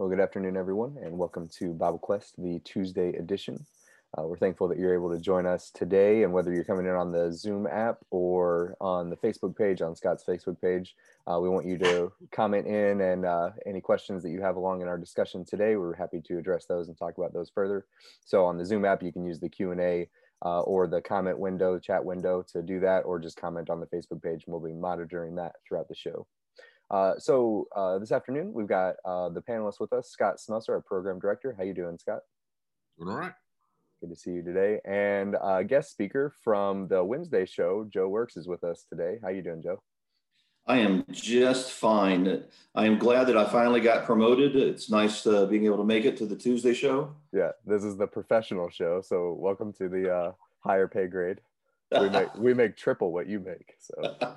Well, good afternoon, everyone, and welcome to Bible Quest, the Tuesday edition. Uh, we're thankful that you're able to join us today, and whether you're coming in on the Zoom app or on the Facebook page, on Scott's Facebook page, uh, we want you to comment in and uh, any questions that you have along in our discussion today. We're happy to address those and talk about those further. So on the Zoom app, you can use the Q and A uh, or the comment window, chat window to do that, or just comment on the Facebook page, and we'll be monitoring that throughout the show. Uh, so uh, this afternoon we've got uh, the panelists with us, Scott Smelser, our program director. How you doing, Scott? Doing all right. Good to see you today. And uh, guest speaker from the Wednesday show, Joe Works, is with us today. How you doing, Joe? I am just fine. I am glad that I finally got promoted. It's nice uh, being able to make it to the Tuesday show. Yeah, this is the professional show, so welcome to the uh, higher pay grade. We make we make triple what you make. So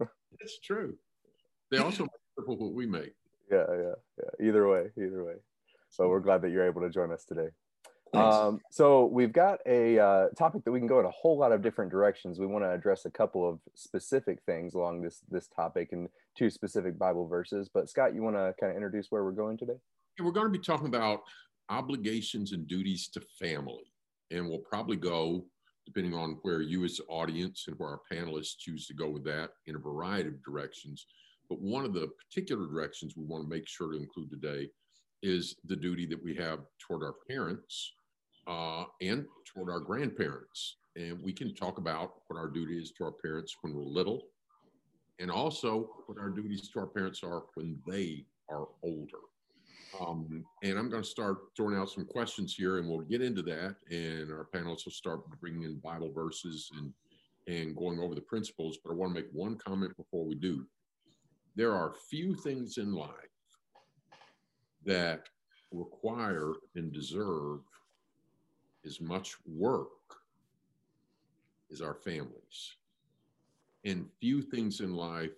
it's true. They also make triple what we make. Yeah, yeah, yeah. Either way, either way. So we're glad that you're able to join us today. Um, so we've got a uh, topic that we can go in a whole lot of different directions. We want to address a couple of specific things along this this topic and two specific Bible verses. But Scott, you want to kind of introduce where we're going today? Yeah, we're going to be talking about obligations and duties to family, and we'll probably go depending on where you as audience and where our panelists choose to go with that in a variety of directions. But one of the particular directions we want to make sure to include today is the duty that we have toward our parents uh, and toward our grandparents. And we can talk about what our duty is to our parents when we're little, and also what our duties to our parents are when they are older. Um, and I'm going to start throwing out some questions here, and we'll get into that. And our panelists will start bringing in Bible verses and and going over the principles. But I want to make one comment before we do. There are few things in life that require and deserve as much work as our families, and few things in life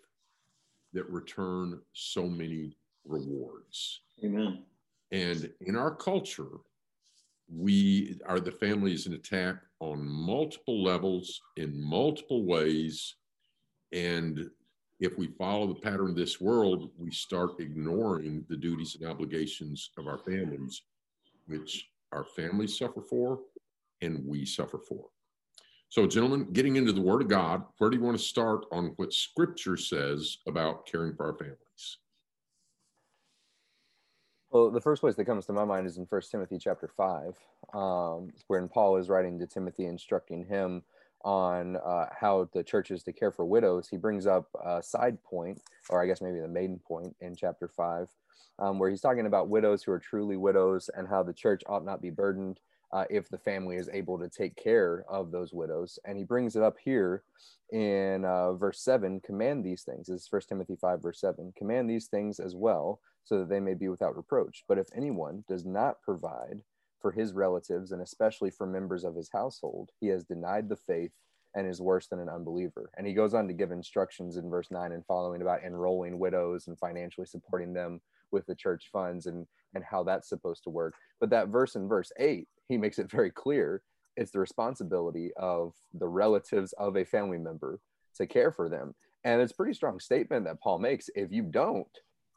that return so many rewards. Amen. And in our culture, we are the family is an attack on multiple levels in multiple ways. And if we follow the pattern of this world, we start ignoring the duties and obligations of our families, which our families suffer for and we suffer for. So, gentlemen, getting into the Word of God, where do you want to start on what Scripture says about caring for our families? Well, the first place that comes to my mind is in First Timothy chapter five, um, Paul is writing to Timothy, instructing him on uh, how the church is to care for widows, he brings up a side point, or I guess maybe the main point in chapter five, um, where he's talking about widows who are truly widows and how the church ought not be burdened uh, if the family is able to take care of those widows. And he brings it up here in uh, verse 7 command these things. This is 1 Timothy 5, verse 7 command these things as well, so that they may be without reproach. But if anyone does not provide, for his relatives and especially for members of his household. He has denied the faith and is worse than an unbeliever. And he goes on to give instructions in verse 9 and following about enrolling widows and financially supporting them with the church funds and and how that's supposed to work. But that verse in verse 8, he makes it very clear it's the responsibility of the relatives of a family member to care for them. And it's pretty strong statement that Paul makes. If you don't,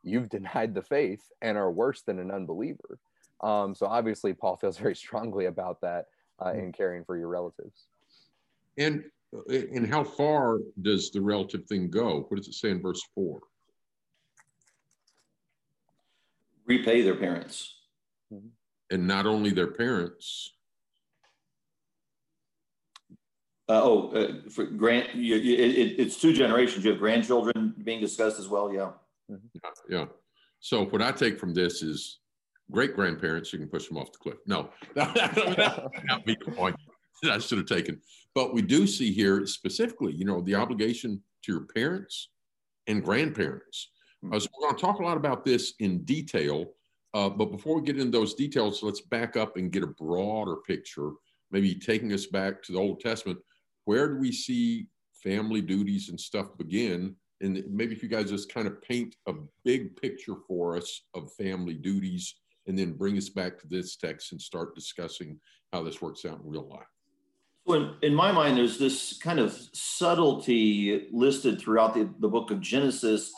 you've denied the faith and are worse than an unbeliever. Um, so obviously, Paul feels very strongly about that uh, in caring for your relatives. And uh, and how far does the relative thing go? What does it say in verse four? Repay their parents. Mm-hmm. And not only their parents. Uh, oh, uh, for grant, you, you, it, it's two generations. You have grandchildren being discussed as well. Yeah. Mm-hmm. Yeah. So what I take from this is great grandparents, you can push them off the cliff. No, that would not be the point that I should have taken. But we do see here specifically, you know, the obligation to your parents and grandparents. Uh, so we're going to talk a lot about this in detail. Uh, but before we get into those details, let's back up and get a broader picture, maybe taking us back to the Old Testament. Where do we see family duties and stuff begin? And maybe if you guys just kind of paint a big picture for us of family duties and then bring us back to this text and start discussing how this works out in real life. In, in my mind, there's this kind of subtlety listed throughout the, the book of Genesis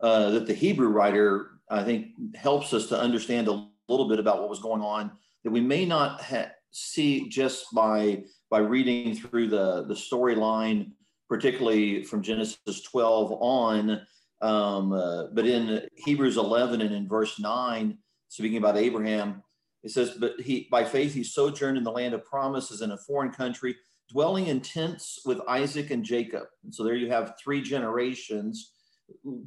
uh, that the Hebrew writer I think helps us to understand a little bit about what was going on that we may not ha- see just by by reading through the the storyline, particularly from Genesis 12 on. Um, uh, but in Hebrews 11 and in verse 9, speaking about Abraham, it says, "But he by faith he sojourned in the land of promises in a foreign country." Dwelling in tents with Isaac and Jacob. And so there you have three generations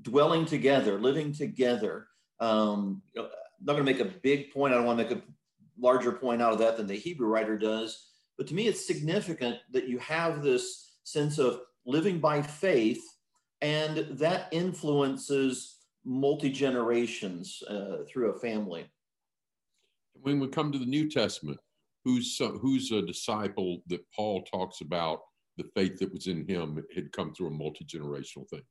dwelling together, living together. Um, I'm not going to make a big point. I don't want to make a larger point out of that than the Hebrew writer does. But to me, it's significant that you have this sense of living by faith, and that influences multi generations uh, through a family. When we come to the New Testament, who's who's a disciple that Paul talks about? The faith that was in him had come through a multi generational thing.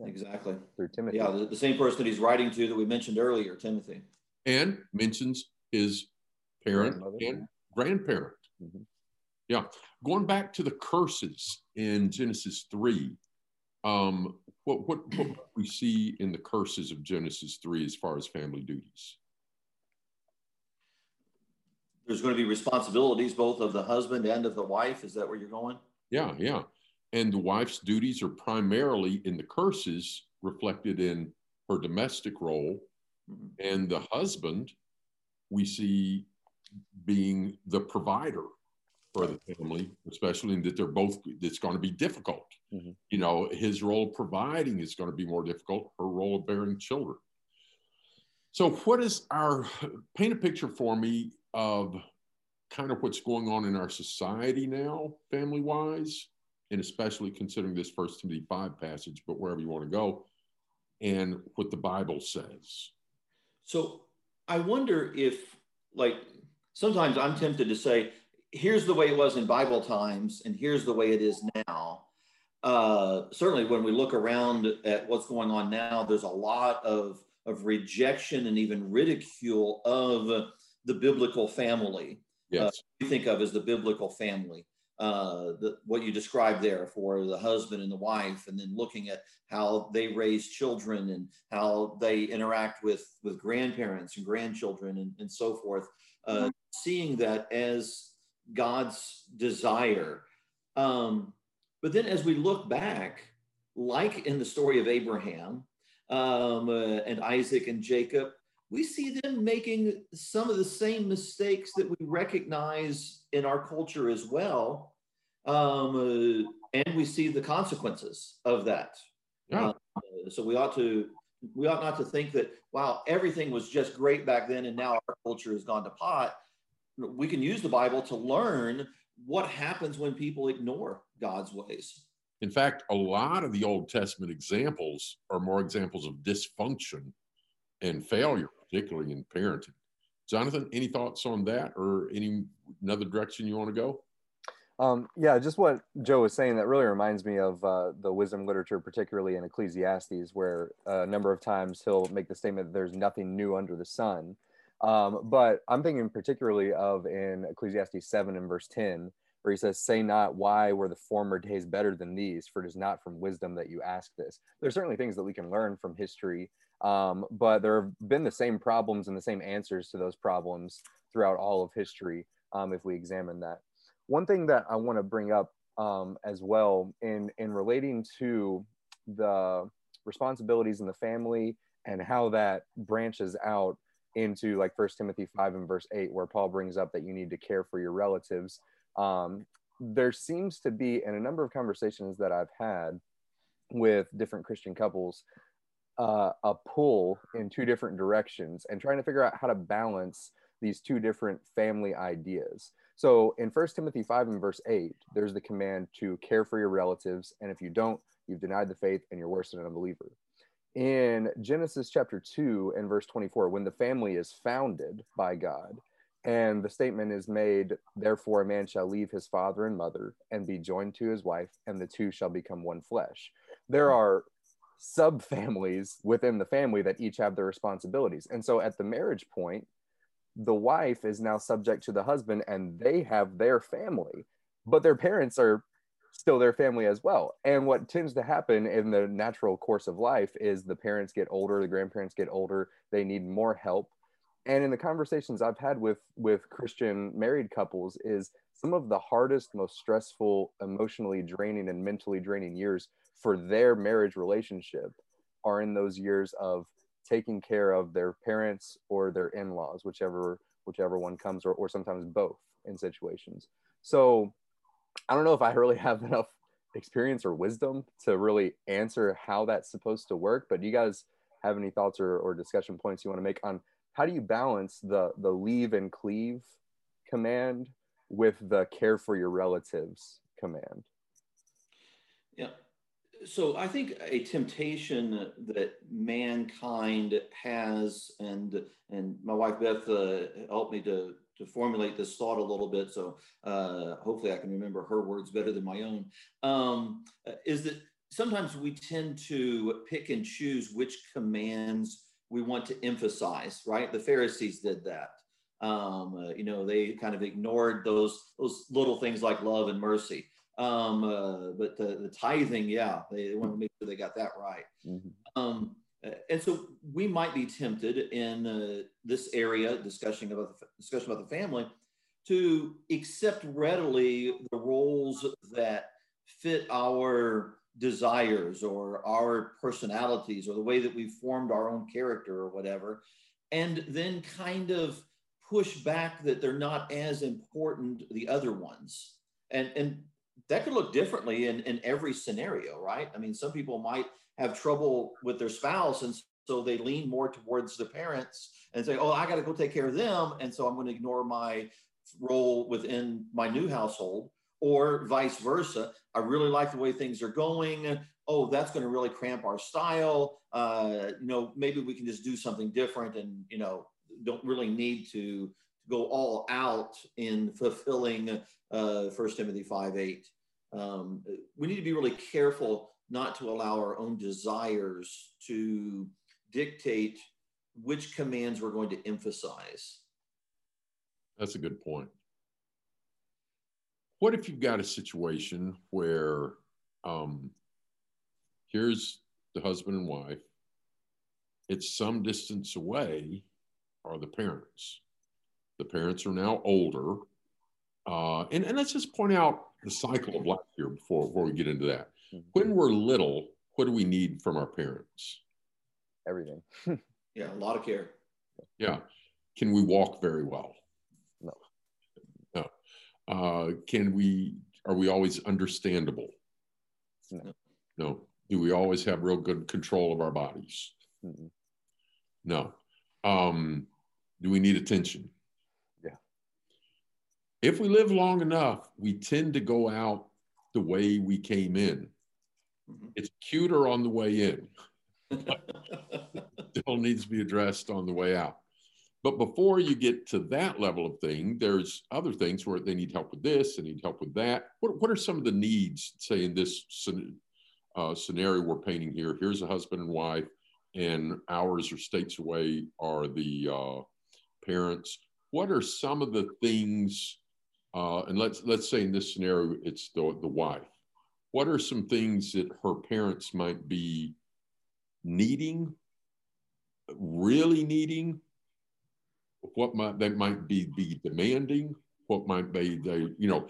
Exactly. Through Timothy. Yeah, the, the same person that he's writing to that we mentioned earlier, Timothy. And mentions his parent and grandparent. Mm-hmm. Yeah. Going back to the curses in Genesis 3, um, what, what, what we see in the curses of Genesis 3 as far as family duties? There's going to be responsibilities both of the husband and of the wife. Is that where you're going? Yeah, yeah. And the wife's duties are primarily in the curses reflected in her domestic role. Mm-hmm. And the husband, we see being the provider for the family, especially in that they're both, it's going to be difficult. Mm-hmm. You know, his role of providing is going to be more difficult, her role of bearing children. So, what is our paint a picture for me of kind of what's going on in our society now, family wise, and especially considering this First Timothy 5 passage, but wherever you want to go, and what the Bible says. So, I wonder if, like, sometimes I'm tempted to say, here's the way it was in Bible times, and here's the way it is now. Uh, certainly, when we look around at what's going on now, there's a lot of, of rejection and even ridicule of the biblical family. Yes. Uh, we think of as the biblical family. Uh, the, what you described there for the husband and the wife, and then looking at how they raise children and how they interact with with grandparents and grandchildren and, and so forth uh, mm-hmm. seeing that as God's desire. Um, but then as we look back, like in the story of Abraham um, uh, and Isaac and Jacob, we see them making some of the same mistakes that we recognize in our culture as well. Um, uh, and we see the consequences of that. Yeah. Uh, so we ought to we ought not to think that wow everything was just great back then and now our culture has gone to pot we can use the bible to learn what happens when people ignore god's ways. In fact a lot of the old testament examples are more examples of dysfunction and failure particularly in parenting. Jonathan any thoughts on that or any another direction you want to go? Um, yeah, just what Joe was saying, that really reminds me of uh, the wisdom literature, particularly in Ecclesiastes, where a number of times he'll make the statement that there's nothing new under the sun. Um, but I'm thinking particularly of in Ecclesiastes 7 and verse 10, where he says, Say not, why were the former days better than these? For it is not from wisdom that you ask this. There's certainly things that we can learn from history, um, but there have been the same problems and the same answers to those problems throughout all of history um, if we examine that one thing that I want to bring up um, as well in in relating to the responsibilities in the family and how that branches out into like First Timothy five and verse eight, where Paul brings up that you need to care for your relatives. Um, there seems to be in a number of conversations that I've had with different Christian couples uh, a pull in two different directions and trying to figure out how to balance these two different family ideas. So in First Timothy 5 and verse 8, there's the command to care for your relatives. And if you don't, you've denied the faith and you're worse than an unbeliever. In Genesis chapter 2 and verse 24, when the family is founded by God, and the statement is made, therefore a man shall leave his father and mother and be joined to his wife, and the two shall become one flesh. There are subfamilies within the family that each have their responsibilities. And so at the marriage point, the wife is now subject to the husband and they have their family but their parents are still their family as well. And what tends to happen in the natural course of life is the parents get older, the grandparents get older, they need more help. And in the conversations I've had with with Christian married couples is some of the hardest, most stressful, emotionally draining and mentally draining years for their marriage relationship are in those years of taking care of their parents or their in-laws, whichever whichever one comes or, or sometimes both in situations. So I don't know if I really have enough experience or wisdom to really answer how that's supposed to work, but do you guys have any thoughts or, or discussion points you want to make on how do you balance the the leave and cleave command with the care for your relatives command? Yeah. So I think a temptation that mankind has, and and my wife Beth uh, helped me to to formulate this thought a little bit. So uh, hopefully I can remember her words better than my own. Um, is that sometimes we tend to pick and choose which commands we want to emphasize, right? The Pharisees did that. Um, uh, you know, they kind of ignored those those little things like love and mercy. Um, uh, but the, the, tithing, yeah, they, they want to make sure they got that right. Mm-hmm. Um, uh, and so we might be tempted in uh, this area, discussion about the discussion about the family, to accept readily the roles that fit our desires or our personalities or the way that we've formed our own character or whatever, and then kind of push back that they're not as important the other ones. And and that could look differently in, in every scenario, right? I mean, some people might have trouble with their spouse and so they lean more towards the parents and say oh i got to go take care of them and so i'm going to ignore my role within my new household or vice versa. I really like the way things are going. Oh that's going to really cramp our style. Uh, you know maybe we can just do something different and you know don't really need to go all out in fulfilling uh, 1 timothy 5 8 um, we need to be really careful not to allow our own desires to dictate which commands we're going to emphasize. That's a good point. What if you've got a situation where um, here's the husband and wife, it's some distance away are the parents. The parents are now older. Uh, and, and let's just point out the cycle of life here before, before we get into that. Mm-hmm. When we're little, what do we need from our parents? Everything. yeah, a lot of care. Yeah. Can we walk very well? No. No. Uh, can we, are we always understandable? No. No. Do we always have real good control of our bodies? Mm-mm. No. Um, do we need attention? If we live long enough, we tend to go out the way we came in. Mm-hmm. It's cuter on the way in. still needs to be addressed on the way out. But before you get to that level of thing, there's other things where they need help with this, they need help with that. What, what are some of the needs, say, in this uh, scenario we're painting here? Here's a husband and wife, and hours or states away are the uh, parents. What are some of the things, uh, and let's let's say in this scenario it's the the wife. What are some things that her parents might be needing, really needing, what might they might be be demanding, what might be they, you know,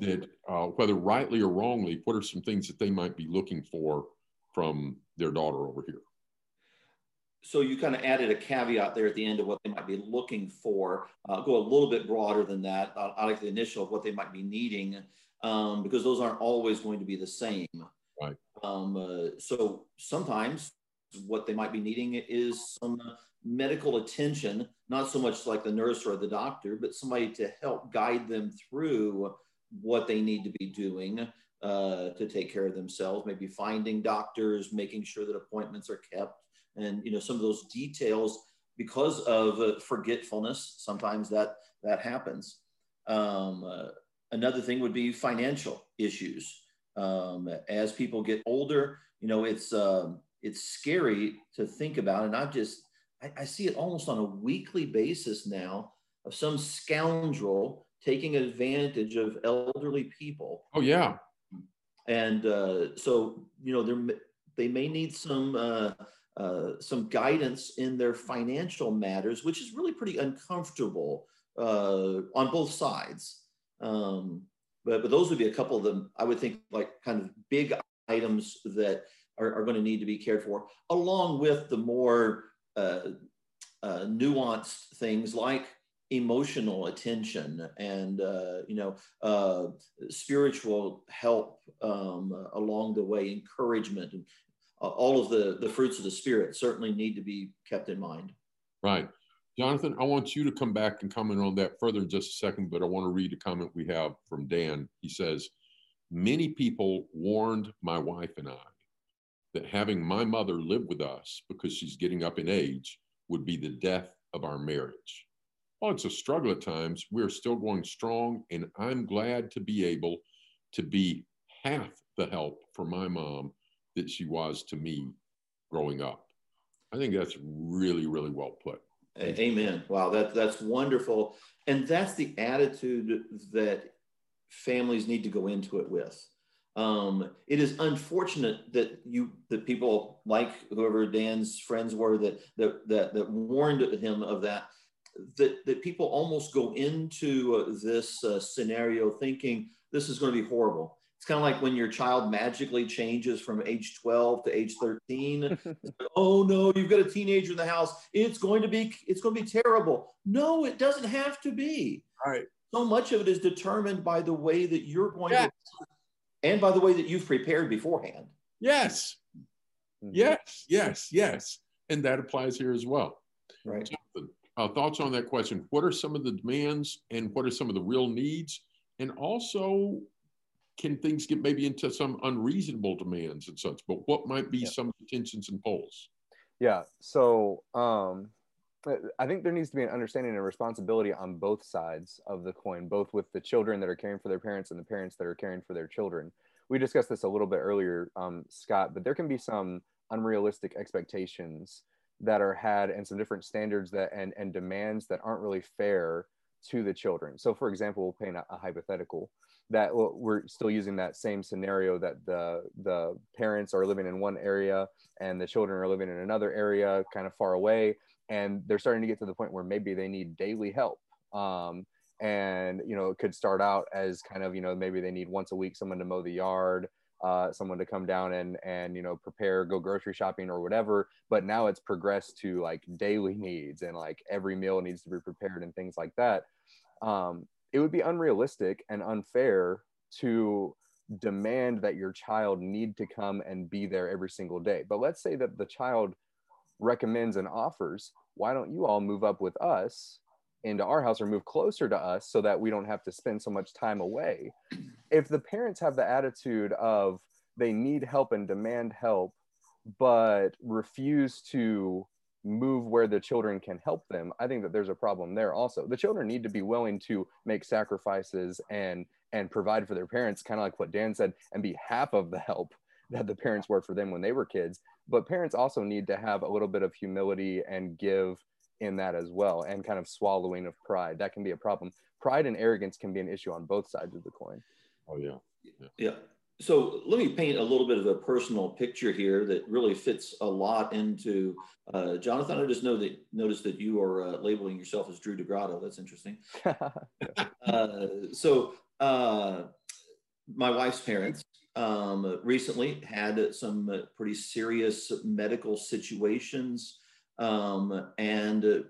that uh, whether rightly or wrongly, what are some things that they might be looking for from their daughter over here? So you kind of added a caveat there at the end of what they might be looking for. Uh, go a little bit broader than that. Uh, I like the initial of what they might be needing um, because those aren't always going to be the same. Right. Um, uh, so sometimes what they might be needing is some medical attention, not so much like the nurse or the doctor, but somebody to help guide them through what they need to be doing uh, to take care of themselves, maybe finding doctors, making sure that appointments are kept, and you know some of those details because of uh, forgetfulness. Sometimes that that happens. Um, uh, another thing would be financial issues. Um, as people get older, you know, it's um, it's scary to think about. And I've just, I, I see it almost on a weekly basis now of some scoundrel taking advantage of elderly people. Oh, yeah. and uh, so you know they they may need some uh, some guidance in their financial matters, which is really pretty uncomfortable uh, on both sides. Um, but, but those would be a couple of them, I would think, like kind of big items that are, are going to need to be cared for, along with the more uh, uh, nuanced things like emotional attention and uh, you know uh, spiritual help um, along the way encouragement and uh, all of the the fruits of the spirit certainly need to be kept in mind. Right. Jonathan i want you to come back and comment on that further in just a second but i want to read a comment we have from dan. He says many people warned my wife and i that having my mother live with us because she's getting up in age would be the death of our marriage. While it's a struggle at times, we're still going strong, and I'm glad to be able to be half the help for my mom that she was to me growing up. I think that's really, really well put. Amen. Wow, that that's wonderful, and that's the attitude that families need to go into it with. Um, it is unfortunate that you that people like whoever Dan's friends were that that that, that warned him of that that, that people almost go into uh, this uh, scenario thinking this is going to be horrible. It's kind of like when your child magically changes from age 12 to age 13. oh no, you've got a teenager in the house. It's going to be it's going to be terrible. No, it doesn't have to be. All right. So much of it is determined by the way that you're going yes. to and by the way that you've prepared beforehand. Yes. Mm-hmm. Yes, yes, yes. And that applies here as well. Right. Jonathan, uh, thoughts on that question. What are some of the demands and what are some of the real needs? And also, can things get maybe into some unreasonable demands and such? But what might be yeah. some tensions and poles? Yeah. So um, I think there needs to be an understanding and responsibility on both sides of the coin, both with the children that are caring for their parents and the parents that are caring for their children. We discussed this a little bit earlier, um, Scott, but there can be some unrealistic expectations that are had and some different standards that and, and demands that aren't really fair to the children. So, for example, we'll paint a, a hypothetical that well, we're still using that same scenario that the the parents are living in one area and the children are living in another area, kind of far away, and they're starting to get to the point where maybe they need daily help. Um, and you know, it could start out as kind of you know maybe they need once a week someone to mow the yard uh, someone to come down and and you know prepare go grocery shopping or whatever but now it's progressed to like daily needs and like every meal needs to be prepared and things like that. Um, it would be unrealistic and unfair to demand that your child need to come and be there every single day. But let's say that the child recommends and offers why don't you all move up with us into our house or move closer to us so that we don't have to spend so much time away. If the parents have the attitude of they need help and demand help, but refuse to move where the children can help them, I think that there's a problem there also. The children need to be willing to make sacrifices and and provide for their parents, kind of like what Dan said, and be half of the help that the parents were for them when they were kids. But parents also need to have a little bit of humility and give in that as well and kind of swallowing of pride. That can be a problem. Pride and arrogance can be an issue on both sides of the coin. Oh yeah. Yeah, yeah. so let me paint a little bit of a personal picture here that really fits a lot into uh, jonathan i just know that noticed that you are uh, labeling yourself as drew degrado that's interesting. Uh, so uh, my wife's parents um, recently had some uh, pretty serious medical situations um, and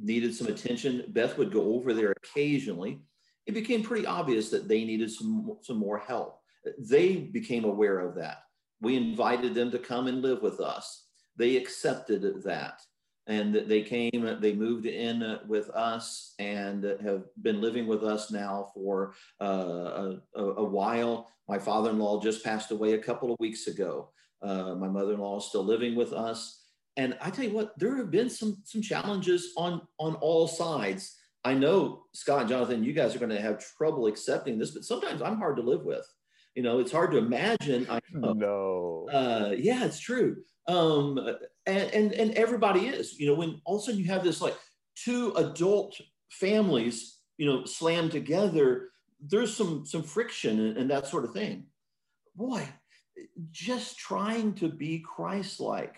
needed some attention. Beth would go over there occasionally. It became pretty obvious that they needed some, some more help. They became aware of that. We invited them to come and live with us. They accepted that. And they came, they moved in with us and have been living with us now for uh, a, a, while. My father in law just passed away a couple of weeks ago. Uh, my mother in law is still living with us and I tell you what, there have been some some challenges on on all sides. I know Scott, and Jonathan, you guys are going to have trouble accepting this, but sometimes I'm hard to live with. You know, it's hard to imagine. I know. No. Uh, yeah, it's true. Um, and, and and everybody is. You know, when all of a sudden you have this like two adult families, you know, slammed together, there's some some friction and, and that sort of thing. boy, just trying to be Christ like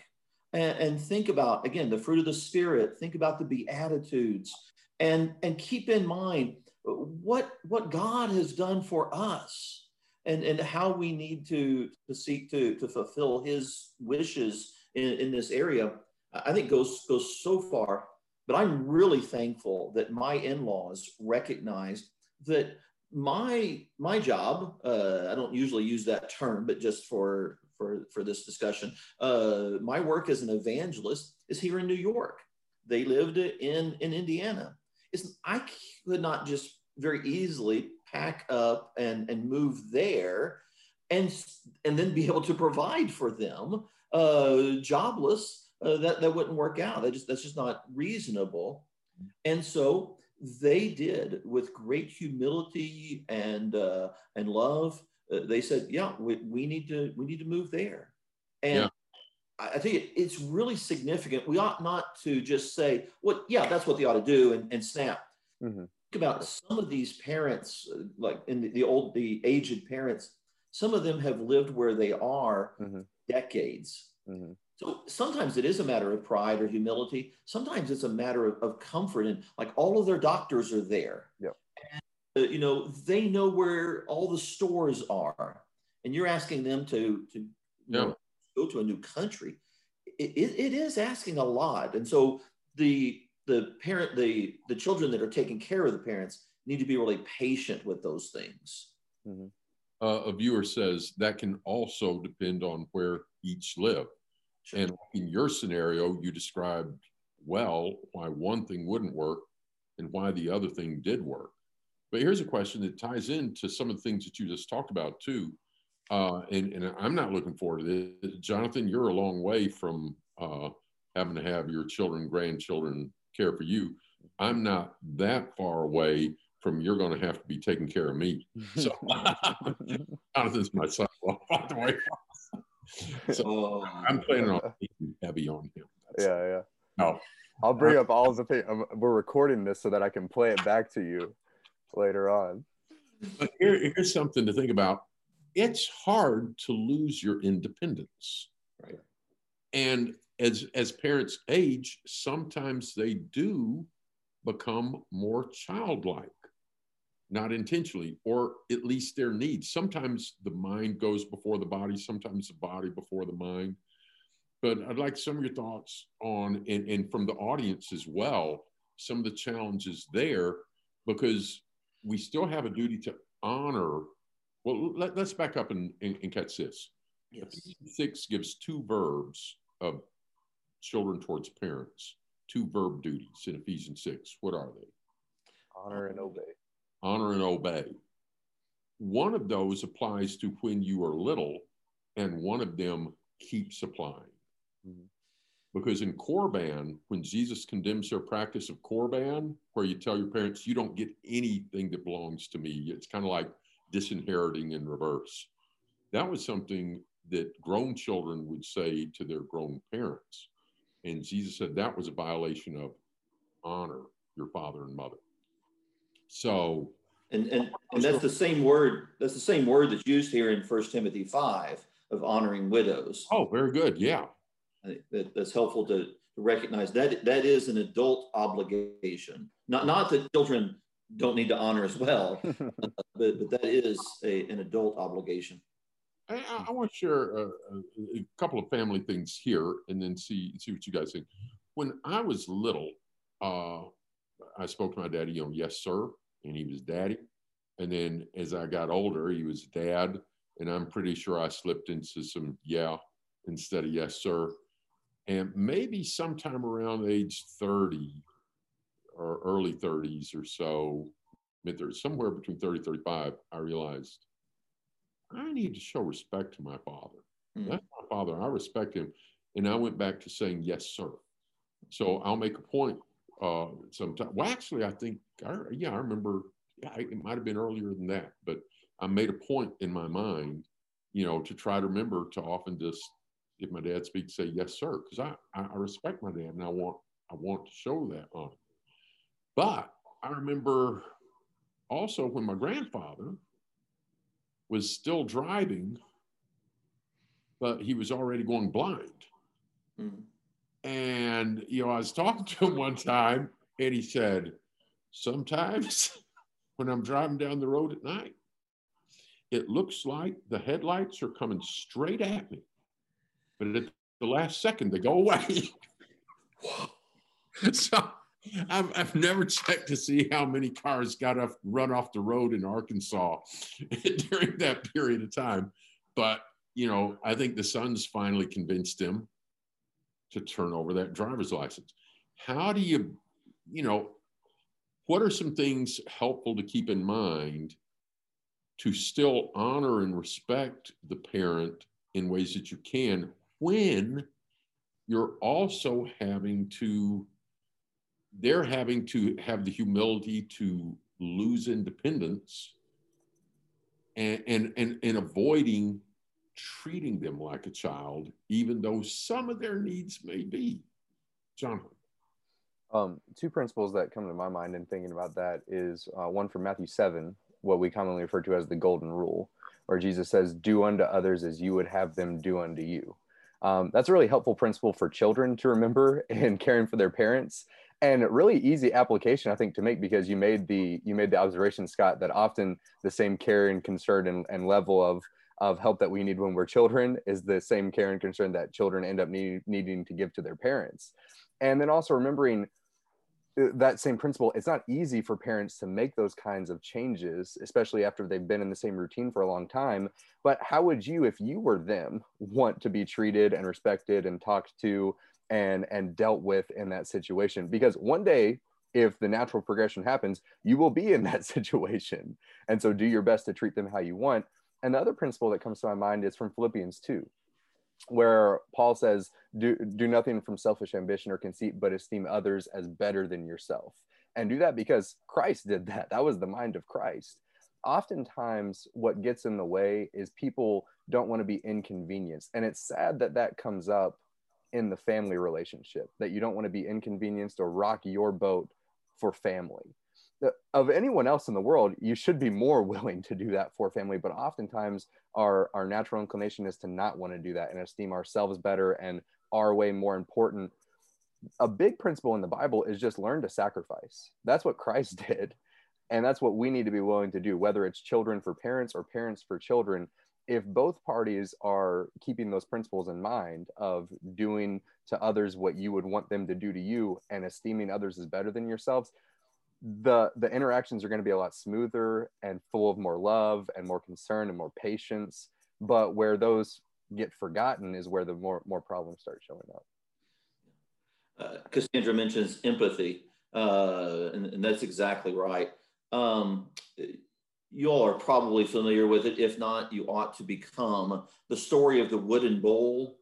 and, and, think about, again, the fruit of the Spirit, think about the Beatitudes, and, and keep in mind what, what God has done for us and, and how we need to, to seek to, to fulfill His wishes in, in this area. I think goes, goes so far. But I'm really thankful that my in laws recognized that my my job uh, i don't usually use that term but just for for for this discussion. Uh, my work as an evangelist is here in new york. They lived in in indiana. It's, i could not just very easily pack up and and move there and and then be able to provide for them uh, jobless uh, that that wouldn't work out. That just that's just not reasonable. And so they did with great humility and uh, and love. Uh, they said, "Yeah, we, we need to we need to move there." And yeah. I, I think it, it's really significant. We ought not to just say, "Well, yeah, that's what they ought to do," and, and snap. Mm-hmm. Think about some of these parents, uh, like in the, the, old, the aged parents. Some of them have lived where they are mm-hmm. decades. Mm-hmm. So sometimes it is a matter of pride or humility. Sometimes it's a matter of, of comfort, and like all of their doctors are there. Yeah. And, you know, they know where all the stores are, and you're asking them to to yeah. know, go to a new country. It, it, it is asking a lot, and so the the parent the the children that are taking care of the parents need to be really patient with those things. Mm-hmm. Uh, a viewer says that can also depend on where each live. And in your scenario, you described well why one thing wouldn't work and why the other thing did work. But here's a question that ties into some of the things that you just talked about too. Uh, and, and I'm not looking forward to this. Jonathan, you're a long way from uh, having to have your children, grandchildren care for you. I'm not that far away from you're going to have to be taking care of me. So Jonathan's my son. By the way, so oh. I'm planning on being heavy on him. That's, yeah, yeah. No, I'll bring up all the. Um, we're recording this so that I can play it back to you later on. But here, here's something to think about. It's hard to lose your independence, right? And as as parents age, sometimes they do become more childlike not intentionally, or at least their needs. Sometimes the mind goes before the body, sometimes the body before the mind. But I'd like some of your thoughts on, and, and from the audience as well, some of the challenges there, because we still have a duty to honor. Well, let, us back up and, and, and catch this. Yes. Six gives two verbs of children towards parents, two verb duties in Ephesians 6. What are they? Honor and obey honor and obey. One of those applies to when you are little, and one of them keeps applying. Mm-hmm. Because in Korban, when Jesus condemns their practice of Korban, where you tell your parents, you don't get anything that belongs to me, it's kind of like disinheriting in reverse. That was something that grown children would say to their grown parents. And Jesus said that was a violation of honor your father and mother. So, and, and, and that's the same word, that's the same word that's used here in First Timothy 5 of honoring widows. Oh, very good. Yeah. That, that's helpful to, to recognize that that is an adult obligation. Not, not that children don't need to honor as well, but, but that is a, an adult obligation. I, I want to share a, a, couple of family things here and then see see what you guys think. When I was little, uh, I spoke to my daddy, you know, yes, sir and he was daddy. And then as I got older, he was dad. And I'm pretty sure I slipped into some yeah instead of yes, sir. And maybe sometime around age 30 or early 30s or so, mid 30s, somewhere between 30 35, I realized I need to show respect to my father. Mm. That's my father. I respect him. And I went back to saying yes, sir. So I'll make a point uh, sometime. Well, actually, I think, I, yeah, I remember. Yeah, it might have been earlier than that, but I made a point in my mind, you know, to try to remember to often just, if my dad speaks, say yes, sir, because I, I respect my dad and I want I want to show that on him. But I remember also when my grandfather was still driving but he was already going blind. Mm. And, you know, I was talking to him one time and he said, Sometimes when I'm driving down the road at night, it looks like the headlights are coming straight at me. But at the last second, they go away. so I've, I've never checked to see how many cars got off, run off the road in Arkansas during that period of time. But, you know, I think the sons finally convinced him to turn over that driver's license. How do you, you know, what are some things helpful to keep in mind to still honor and respect the parent in ways that you can when you're also having to they're having to have the humility to lose independence and and and, and avoiding treating them like a child even though some of their needs may be jonathan um, two principles that come to my mind in thinking about that is uh, one from Matthew 7, what we commonly refer to as the golden rule, where Jesus says, Do unto others as you would have them do unto you. Um, that's a really helpful principle for children to remember in caring for their parents and really easy application i think to make because you made the you made the observation scott that often the same care and concern and, and level of of help that we need when we're children is the same care and concern that children end up need, needing to give to their parents. And then also remembering Uh, that same principle it's not easy for parents to make those kinds of changes especially after they've been in the same routine for a long time. But how would you if you were them want to be treated and respected and talked to and and dealt with in that situation? Because one day if the natural progression happens you will be in that situation. And so do your best to treat them how you want. And the other principle that comes to my mind is from philippians 2 where Paul says, do, do nothing from selfish ambition or conceit, but esteem others as better than yourself. And do that because Christ did that. That was the mind of Christ. Oftentimes, what gets in the way is people don't want to be inconvenienced. And it's sad that that comes up in the family relationship, that you don't want to be inconvenienced or rock your boat for family of anyone else in the world, you should be more willing to do that for family. But oftentimes, our our natural inclination is to not want to do that and esteem ourselves better and our way more important. A big principle in the Bible is just learn to sacrifice. That's what Christ did, and that's what we need to be willing to do. Whether it's children for parents or parents for children, if both parties are keeping those principles in mind of doing to others what you would want them to do to you and esteeming others as better than yourselves the the interactions are going to be a lot smoother and full of more love and more concern and more patience. But where those get forgotten is where the more more problems start showing up. Uh, cassandra mentions empathy uh, and, and, that's exactly right. Um, you all are probably familiar with it. If not you ought to become the story of the wooden bowl.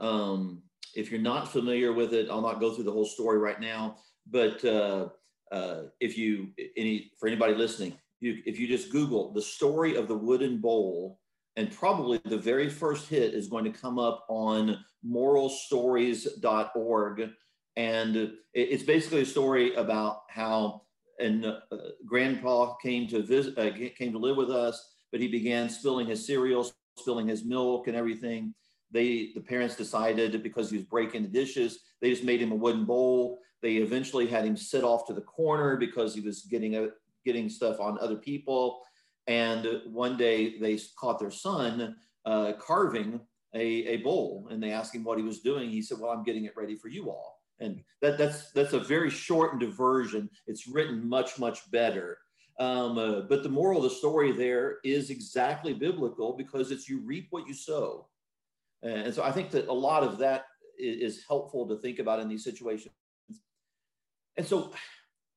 Um, if you're not familiar with it i'll not go through the whole story right now but uh, uh, if you any for anybody listening, you, if you just Google the story of the wooden bowl, and probably the very first hit is going to come up on moralstories.org, and it's basically a story about how and uh, grandpa came to visit, uh, came to live with us, but he began spilling his cereal, spilling his milk, and everything. They, the parents decided because he was breaking the dishes, they just made him a wooden bowl they eventually had him sit off to the corner because he was getting a, getting stuff on other people. And one day they caught their son uh, carving a, a bowl, and they asked him what he was doing. He said, "Well, I'm getting it ready for you all." And that, that's that's a very shortened version. It's written much much better. Um, uh, but the moral of the story there is exactly biblical because it's you reap what you sow. And so I think that a lot of that is helpful to think about in these situations. And so,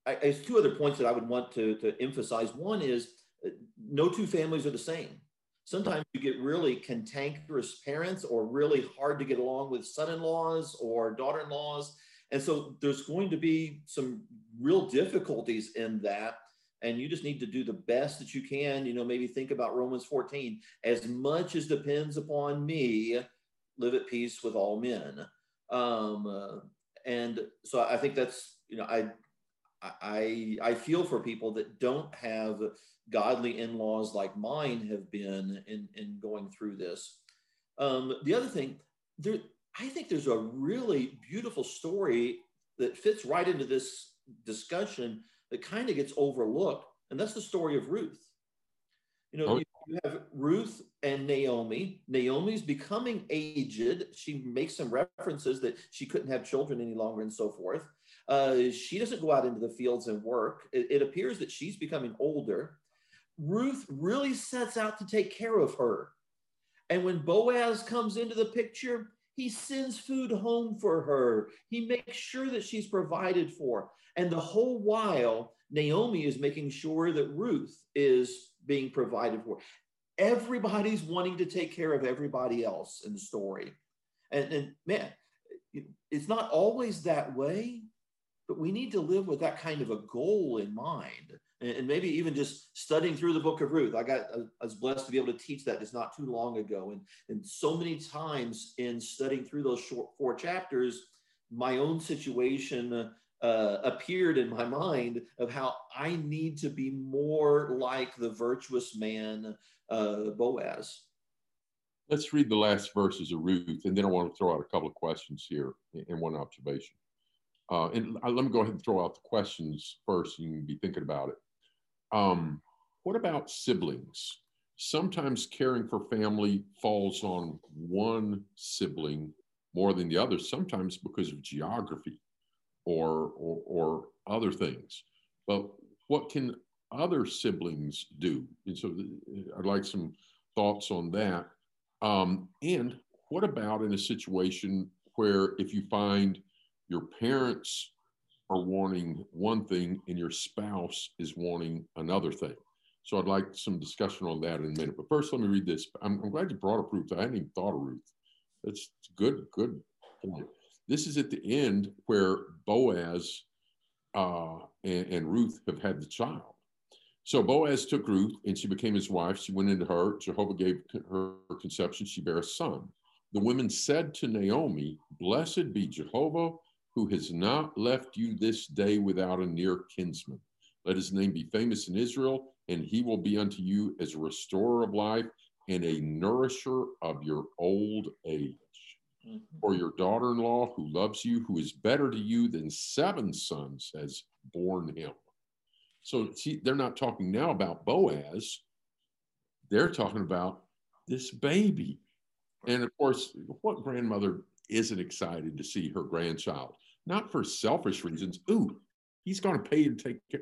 I, there's two other points that I would want to, to emphasize. One is uh, no two families are the same. Sometimes you get really cantankerous parents or really hard to get along with son in laws or daughter in laws. And so there's going to be some real difficulties in that. And you just need to do the best that you can. You know, maybe think about Romans 14 as much as depends upon me, live at peace with all men. Um, uh, and so I think that's you know, I, I, I feel for people that don't have godly in-laws like mine have been in, in going through this. Um, the other thing, there, I think there's a really beautiful story that fits right into this discussion that kind of gets overlooked, and that's the story of Ruth. You know, oh. you, you have Ruth and Naomi. Naomi's becoming aged. She makes some references that she couldn't have children any longer and so forth. Uh, she doesn't go out into the fields and work. It, it appears that she's becoming older. Ruth really sets out to take care of her. And when Boaz comes into the picture, he sends food home for her. He makes sure that she's provided for. And the whole while, Naomi is making sure that Ruth is being provided for. Everybody's wanting to take care of everybody else in the story. And, and man, it's not always that way, but we need to live with that kind of a goal in mind and maybe even just studying through the book of ruth i got uh, i was blessed to be able to teach that just not too long ago and and so many times in studying through those short four chapters my own situation uh, uh, appeared in my mind of how i need to be more like the virtuous man uh, boaz let's read the last verses of ruth and then i want to throw out a couple of questions here and one observation uh, and let me go ahead and throw out the questions first. You can be thinking about it. Um, what about siblings? Sometimes caring for family falls on one sibling more than the other, sometimes because of geography or, or, or other things. But what can other siblings do? And so I'd like some thoughts on that. Um, and what about in a situation where if you find your parents are wanting one thing and your spouse is wanting another thing. So I'd like some discussion on that in a minute. But first, let me read this. I'm, I'm glad you brought up Ruth. I hadn't even thought of Ruth. That's good, good point. This is at the end where Boaz uh, and, and Ruth have had the child. So Boaz took Ruth and she became his wife. She went into her. Jehovah gave her conception. She bare a son. The women said to Naomi, Blessed be Jehovah who has not left you this day without a near kinsman. Let his name be famous in Israel, and he will be unto you as a restorer of life and a nourisher of your old age. Mm-hmm. For your daughter in law, who loves you, who is better to you than seven sons, has borne him. So, see, they're not talking now about Boaz, they're talking about this baby. And of course, what grandmother isn't excited to see her grandchild? not for selfish reasons. Ooh, he's going to pay and take care.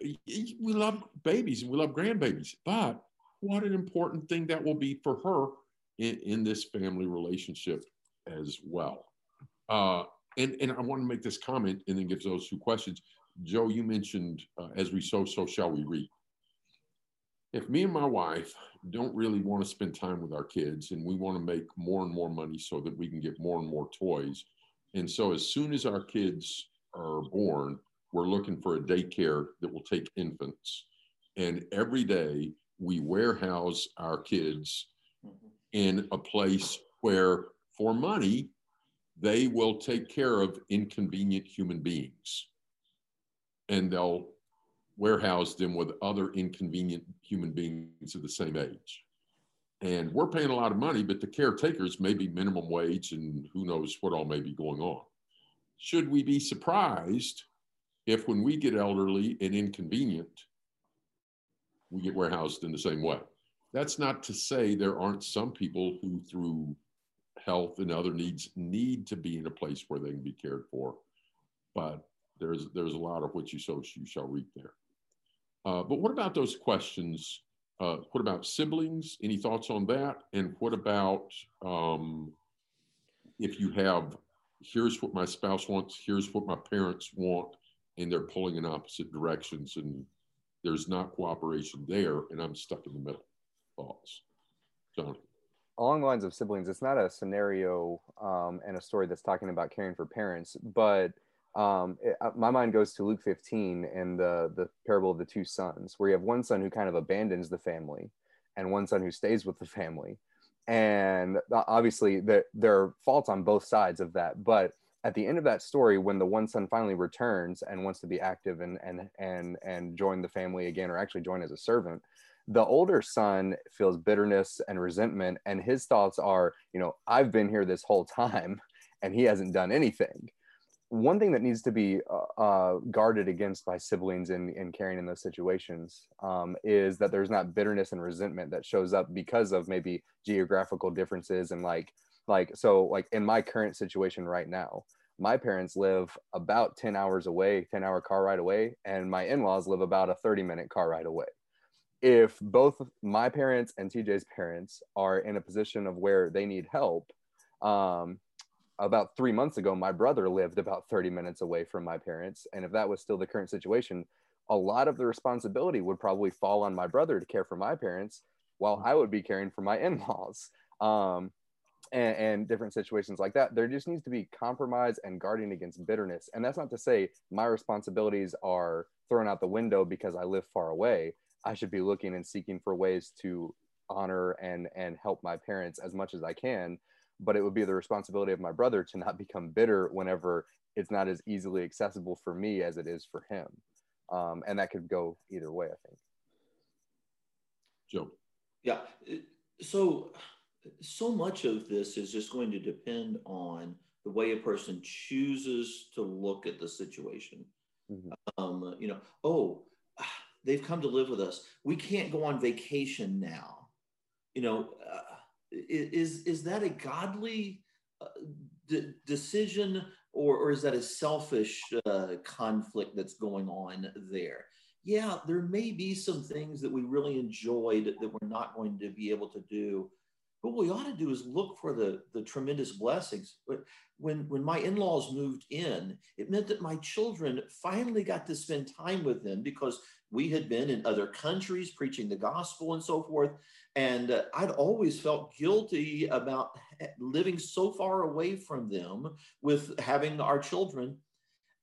We love babies and we love grandbabies, but what an important thing that will be for her in, in this family relationship as well. Uh, and, and I want to make this comment and then give those two questions. Joe, you mentioned uh, as we sow, so shall we reap. If me and my wife don't really want to spend time with our kids and we want to make more and more money so that we can get more and more toys, and so as soon as our kids are born, we're looking for a daycare that will take infants. And every day we warehouse our kids in a place where, for money, they will take care of inconvenient human beings. And they'll warehouse them with other inconvenient human beings of the same age and we're paying a lot of money, but the caretakers may be minimum wage and who knows what all may be going on. Should we be surprised if, when we get elderly and inconvenient, we get warehoused in the same way? That's not to say there aren't some people who, through health and other needs, need to be in a place where they can be cared for. But there's there's a lot of what you sow, you shall reap there. Uh, but what about those questions uh, what about siblings? Any thoughts on that? And what about um, if you have, here's what my spouse wants, here's what my parents want, and they're pulling in opposite directions and there's not cooperation there, and I'm stuck in the middle. Thoughts? John. Along the lines of siblings, it's not a scenario um, and a story that's talking about caring for parents, but um, it, uh, my mind goes to Luke 15 and the the parable of the two sons, where you have one son who kind of abandons the family, and one son who stays with the family, and uh, obviously there there are faults on both sides of that. But at the end of that story, when the one son finally returns and wants to be active and and and and join the family again, or actually join as a servant, the older son feels bitterness and resentment and his thoughts are you know i've been here this whole time and he hasn't done anything. One thing that needs to be uh, uh, guarded against by siblings in, in caring in those situations um, is that there's not bitterness and resentment that shows up because of maybe geographical differences and like like so like in my current situation right now my parents live about 10 hours away 10 hour car ride away and my in-laws live about a 30 minute car ride away if both my parents and tj's parents are in a position of where they need help um, about three months ago, my brother lived about 30 minutes away from my parents. And if that was still the current situation, a lot of the responsibility would probably fall on my brother to care for my parents while I would be caring for my in laws. Um, and, and, different situations like that. There just needs to be compromise and guarding against bitterness. And that's not to say my responsibilities are thrown out the window because I live far away. I should be looking and seeking for ways to honor and and help my parents as much as I can but it would be the responsibility of my brother to not become bitter whenever it's not as easily accessible for me as it is for him. Um, and that could go either way, I think. Joe. Yeah. So, so much of this is just going to depend on the way a person chooses to look at the situation. Mm-hmm. Um, you know, oh, they've come to live with us. We can't go on vacation now. You know, uh, is is that a godly uh, d- decision or, or is that a selfish uh, conflict that's going on there yeah there may be some things that we really enjoyed that we're not going to be able to do but what we ought to do is look for the, the tremendous blessings. When, when my in laws moved in, it meant that my children finally got to spend time with them because we had been in other countries preaching the gospel and so forth. And uh, I'd always felt guilty about living so far away from them with having our children.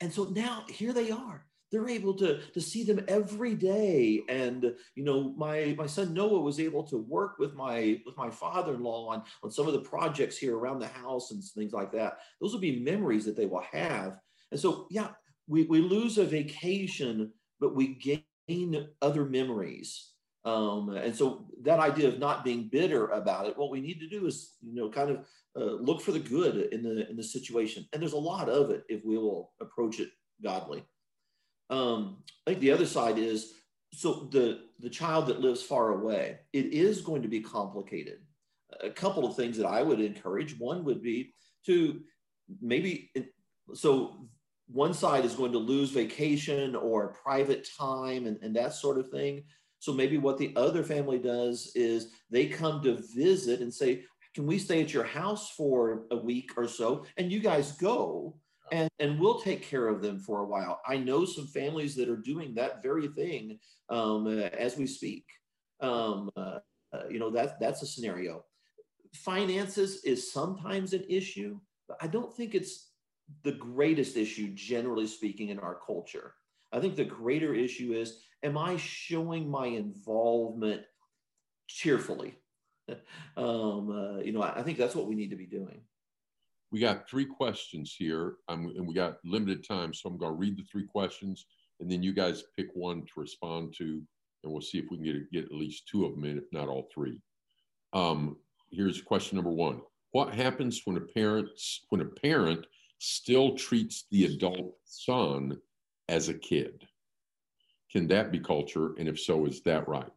And so now here they are they're able to to see them every day and you know my my son noah was able to work with my with my father-in-law on on some of the projects here around the house and things like that those will be memories that they will have and so yeah we, we lose a vacation but we gain other memories um, and so that idea of not being bitter about it what we need to do is you know kind of uh, look for the good in the in the situation and there's a lot of it if we will approach it godly um, I think the other side is so the the child that lives far away, it is going to be complicated. A couple of things that I would encourage. One would be to maybe so one side is going to lose vacation or private time and, and that sort of thing. So maybe what the other family does is they come to visit and say, Can we stay at your house for a week or so? And you guys go and, and we'll take care of them for a while. I know some families that are doing that very thing um, as we speak. Um, uh, uh, you know, that, that's a scenario. Finances is sometimes an issue, but I don't think it's the greatest issue, generally speaking, in our culture. I think the greater issue is am I showing my involvement cheerfully? um, uh, you know, I, I think that's what we need to be doing we got three questions here, and we got limited time, so I'm going to read the three questions, and then you guys pick one to respond to, and we'll see if we can get get at least two of them in, if not all three. Um, here's question number one: What happens when a parents when a parent still treats the adult son as a kid? Can that be culture, and if so, is that right?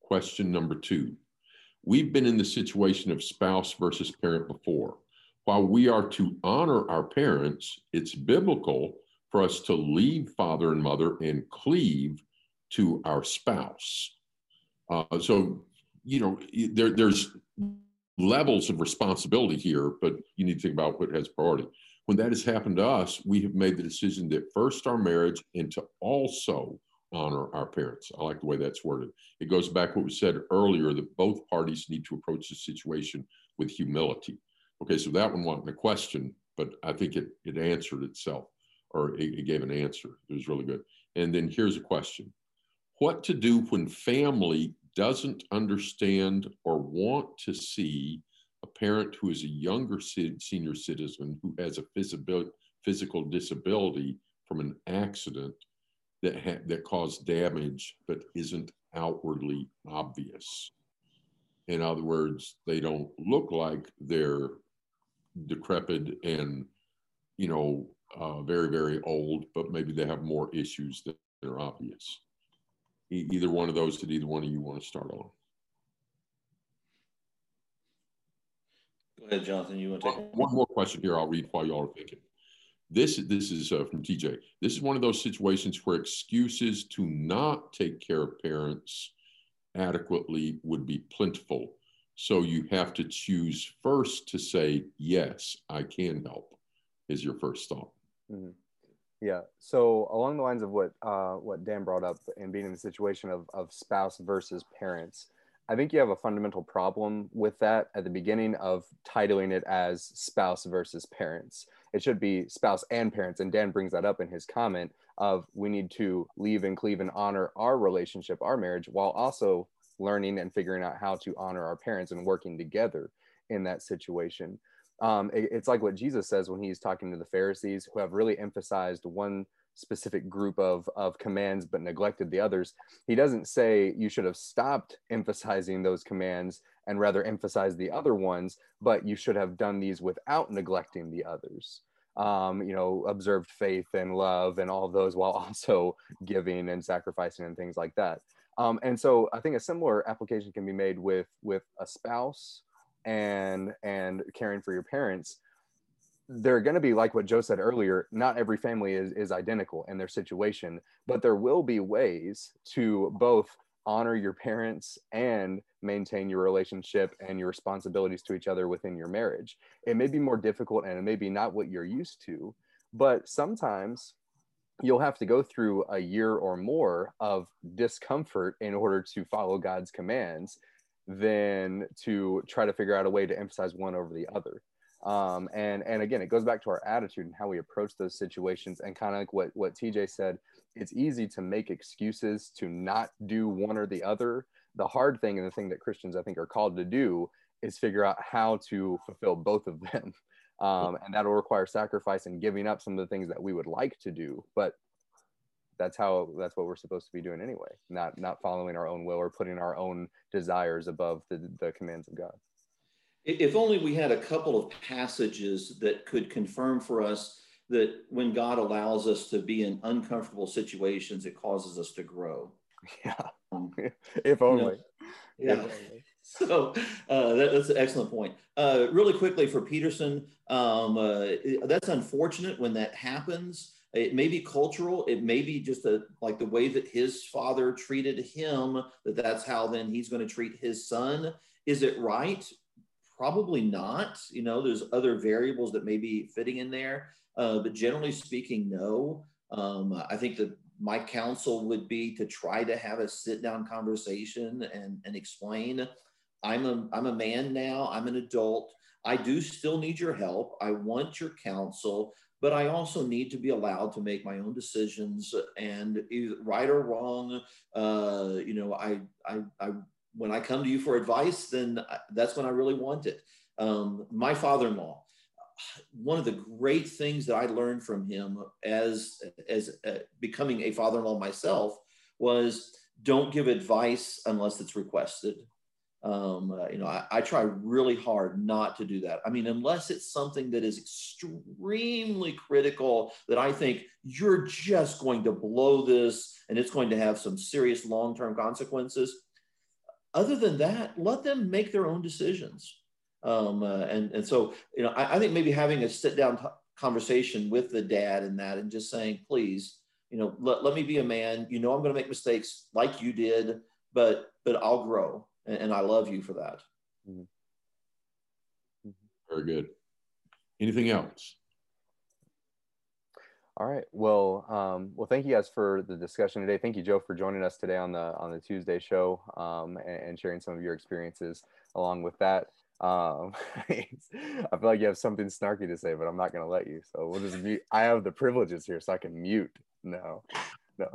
Question number two: We've been in the situation of spouse versus parent before while we are to honor our parents, it's biblical for us to leave father and mother and cleave to our spouse. Uh, so, you know, there, there's levels of responsibility here, but you need to think about what has priority. When that has happened to us, we have made the decision that first our marriage and to also honor our parents. I like the way that's worded. It goes back what was said earlier that both parties need to approach the situation with humility. Okay, so that one wasn't a question, but I think it, it answered itself or it, it gave an answer. It was really good. And then here's a question What to do when family doesn't understand or want to see parent who is a younger senior citizen who has a physical, disability from an accident that, ha- that caused damage but isn't outwardly obvious. In other words, they don't look like they're decrepit and, you know, uh, very, very old, but maybe they have more issues that are obvious. E- either one of those, did either one of you want to start on? Go ahead, Jonathan. You want to take one, one more question here? I'll read while y'all are thinking. This this is uh, from TJ. This is one of those situations where excuses to not take care of parents adequately would be plentiful. So you have to choose first to say yes, I can help. Is your first thought? Mm-hmm. Yeah. So along the lines of what uh, what Dan brought up and being in the situation of, of spouse versus parents, I think you have a fundamental problem with that at the beginning of titling it as spouse versus parents. It should be spouse and parents. And Dan brings that up in his comment of we need to leave and cleave and honor our relationship, our marriage, while also learning and figuring out how to honor our parents and working together in that situation um, it, it's like what Jesus says when he's talking to the Pharisees who have really emphasized one specific group of, of commands but neglected the others. He doesn't say you should have stopped emphasizing those commands and rather emphasize the other ones, but you should have done these without neglecting the others. Um, you know, observed faith and love and all of those while also giving and sacrificing and things like that. Um, and so I think a similar application can be made with with a spouse and and caring for your parents they're going to be like what joe said earlier not every family is, is identical in their situation but there will be ways to both honor your parents and maintain your relationship and your responsibilities to each other within your marriage it may be more difficult and it may be not what you're used to but sometimes you'll have to go through a year or more of discomfort in order to follow god's commands than to try to figure out a way to emphasize one over the other. Um, and and again, it goes back to our attitude and how we approach those situations. And kind of like what what TJ said, it's easy to make excuses to not do one or the other. The hard thing and the thing that Christians I think are called to do is figure out how to fulfill both of them. Um, and that'll require sacrifice and giving up some of the things that we would like to do. But that's how that's what we're supposed to be doing anyway not not following our own will or putting our own desires above the, the commands of god if only we had a couple of passages that could confirm for us that when god allows us to be in uncomfortable situations it causes us to grow yeah um, if only you know, yeah so uh, that, that's an excellent point. Uh, really quickly for Peterson, um, uh, that's unfortunate when that happens. It may be cultural. It may be just a, like the way that his father treated him, that that's how then he's going to treat his son. Is it right? Probably not. You know, there's other variables that may be fitting in there. Uh, but generally speaking, no. Um, I think that my counsel would be to try to have a sit down conversation and, and explain I'm a, I'm a man now, I'm an adult. I do still need your help. I want your counsel but I also need to be allowed to make my own decisions and right or wrong. Uh, you know, I, I, I, when I come to you for advice, then that's when I really want it. Um, my father-in-law, one of the great things that I learned from him as, as uh, becoming a father-in-law myself was don't give advice unless it's requested. Um, uh, you know, I, I, try really hard not to do that. I mean, unless it's something that is extremely critical that I think you're just going to blow this and it's going to have some serious long term consequences. Other than that, let them make their own decisions. Um, uh, and, and so, you know, I, I think maybe having a sit down t- conversation with the dad and that and just saying, please, you know, let, let me be a man. You know, I'm going to make mistakes like you did, but but I'll grow and, and I love you for that. Mm-hmm. Very good. Anything else? All right. Well, um, well, thank you guys for the discussion today. Thank you, Joe, for joining us today on the on the Tuesday show um, and, and, sharing some of your experiences along with that. Um, I feel like you have something snarky to say, but I'm not going to let you. So we'll just mute. I have the privileges here, so I can mute. No, no.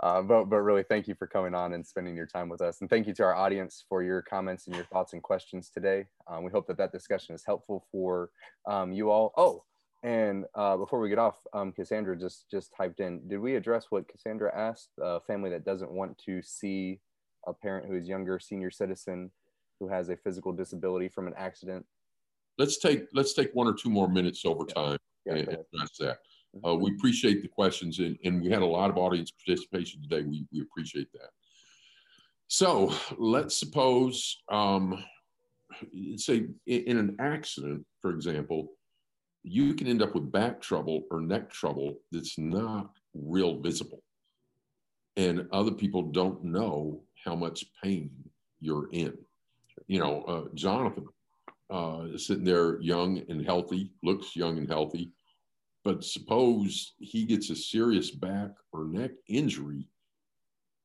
Uh, but, but really, thank you for coming on and spending your time with us. And thank you to our audience for your comments and your thoughts and questions today. Um, we hope that that discussion is helpful for um, you all. Oh, and uh, before we get off, um, Cassandra just just typed in, did we address what Cassandra asked? A family that doesn't want to see a parent who is younger, senior citizen, who has a physical disability from an accident. Let's take let's take one or two more minutes over time Yeah, and address that. Mm-hmm. Uh, we appreciate the questions and, and we had a lot of audience participation today. We, we appreciate that. So let's suppose, um, say in, in an accident, for example, you can end up with back trouble or neck trouble that's not real visible. And other people don't know how much pain you're in. You know, uh, Jonathan uh, sitting there young and healthy, looks young and healthy, but suppose he gets a serious back or neck injury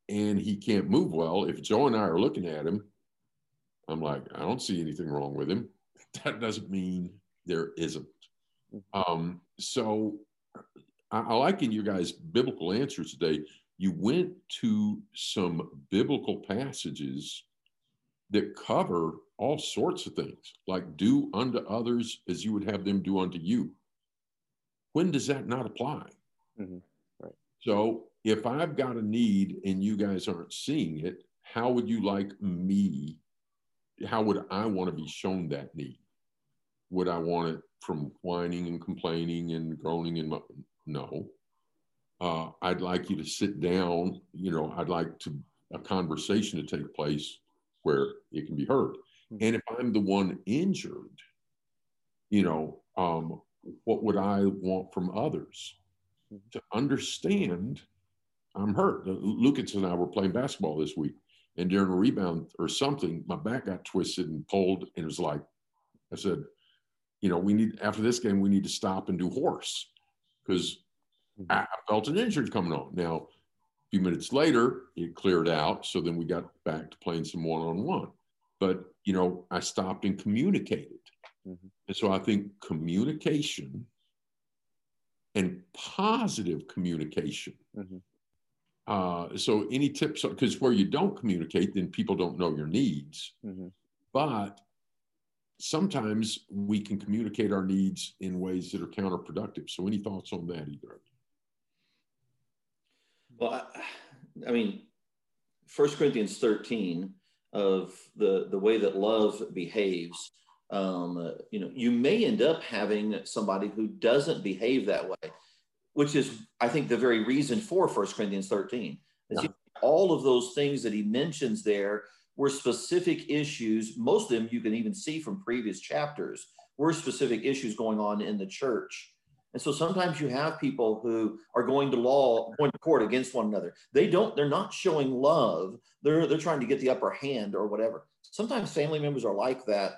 and he can't move well. If Joe and I are looking at him, I'm like, I don't see anything wrong with him. That doesn't mean there isn't. Um, so I, I like in your guys' biblical answers today, you went to some biblical passages that cover all sorts of things, like do unto others as you would have them do unto you. When does that not apply? Mhm, right. So if I've got a need and you guys aren't seeing it, how would you like me? How would I want to be shown that need? Would I want it from whining and complaining and groaning and no? Uh, I'd like you to sit down. You know, I'd like to a conversation to take place where it can be heard. And if I'm the one injured, you know, um, what would I want from others? To understand I'm hurt. Lucas and I were playing basketball this week, and during a rebound or something, my back got twisted and pulled, and it was like, I said, you know, we need after this game, we need to stop and do horse because I, I felt an injury coming on. Now, a few minutes later, it cleared out, so then we got back to playing some one-on-one. But you know, I stopped and communicated, Mhm. and so I think communication and positive communication Mhm. uh, so any tips, because where you don't communicate, then people don't know your needs. Mhm. But sometimes we can communicate our needs in ways that are counterproductive. So any thoughts on that either? Well, I, I mean, First Corinthians 13 of the, the way that love behaves, um, you know, you may end up having somebody who doesn't behave that way, which is, I think, the very reason for First Corinthians 13. Is he- all of those things that he mentions there were specific issues. Most of them you can even see from previous chapters were specific issues going on in the church. And so sometimes you have people who are going to law, going to court against one another. They don't, they're not showing love. They're they're trying to get the upper hand or whatever. Sometimes family members are like that.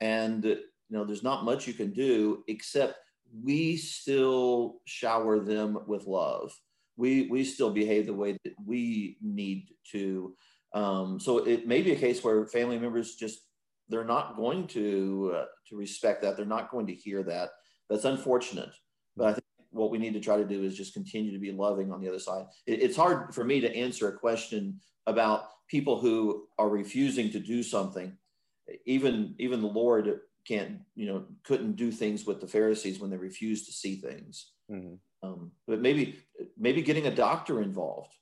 And you know, there's not much you can do except we still shower them with love. We we still behave the way that we need to. Um, so it may be a case where family members just they're not going to uh, to respect that. They're not going to hear that. That's unfortunate. But I think what we need to try to do is just continue to be loving on the other side. It, it's hard for me to answer a question about people who are refusing to do something. Even even the Lord can't, you know, couldn't do things with the Pharisees when they refused to see things. Mhm. Um, but maybe maybe getting a doctor involved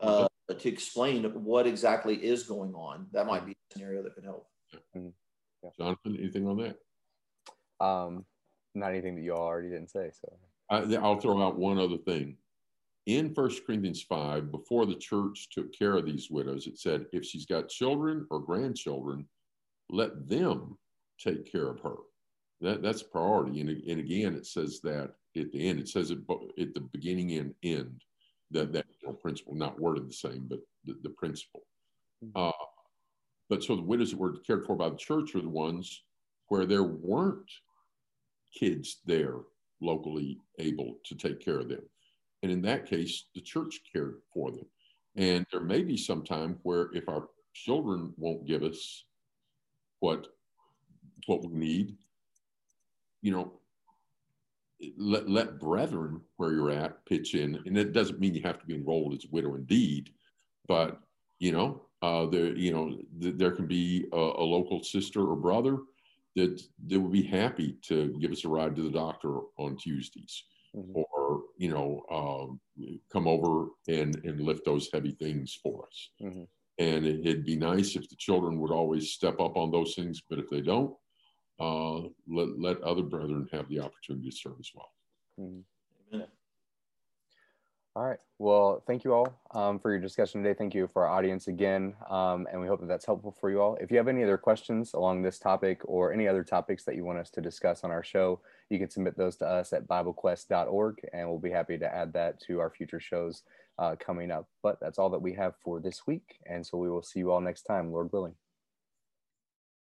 uh, to explain what exactly is going on. That might be a scenario that could help. Jonathan, anything on that? Um, not anything that you all already didn't say. So I, I'll throw out one other thing. In First Corinthians 5, before the church took care of these widows, it said, if she's got children or grandchildren, let them take care of her. That, that's a priority. And, and again, it says that at the end, it says it at the beginning and end, that, that principle, not worded the same, but the, the principle. Uh, but so the widows that were cared for by the church are the ones where there weren't kids there locally able to take care of them. And in that case, the church cared for them. And there may be some time where if our children won't give us what what we need, you know, let let brethren where you're at pitch in. And it doesn't mean you have to be enrolled as a widow indeed, but you know, uh, there you know th- there can be a, a local sister or brother that that would be happy to give us a ride to the doctor on Tuesdays, Mhm. or you know, um, come over and and lift those heavy things for us. Mhm. And it, would be nice if the children would always step up on those things, but if they don't, uh, let, let other brethren have the opportunity to serve as well. Mm-hmm. Amen. All right. Well, thank you all um, for your discussion today. Thank you for our audience again. Um, and we hope that that's helpful for you all. If you have any other questions along this topic or any other topics that you want us to discuss on our show, you can submit those to us at BibleQuest.org, and we'll be happy to add that to our future shows uh, coming up. But that's all that we have for this week. And so we will see you all next time, Lord willing.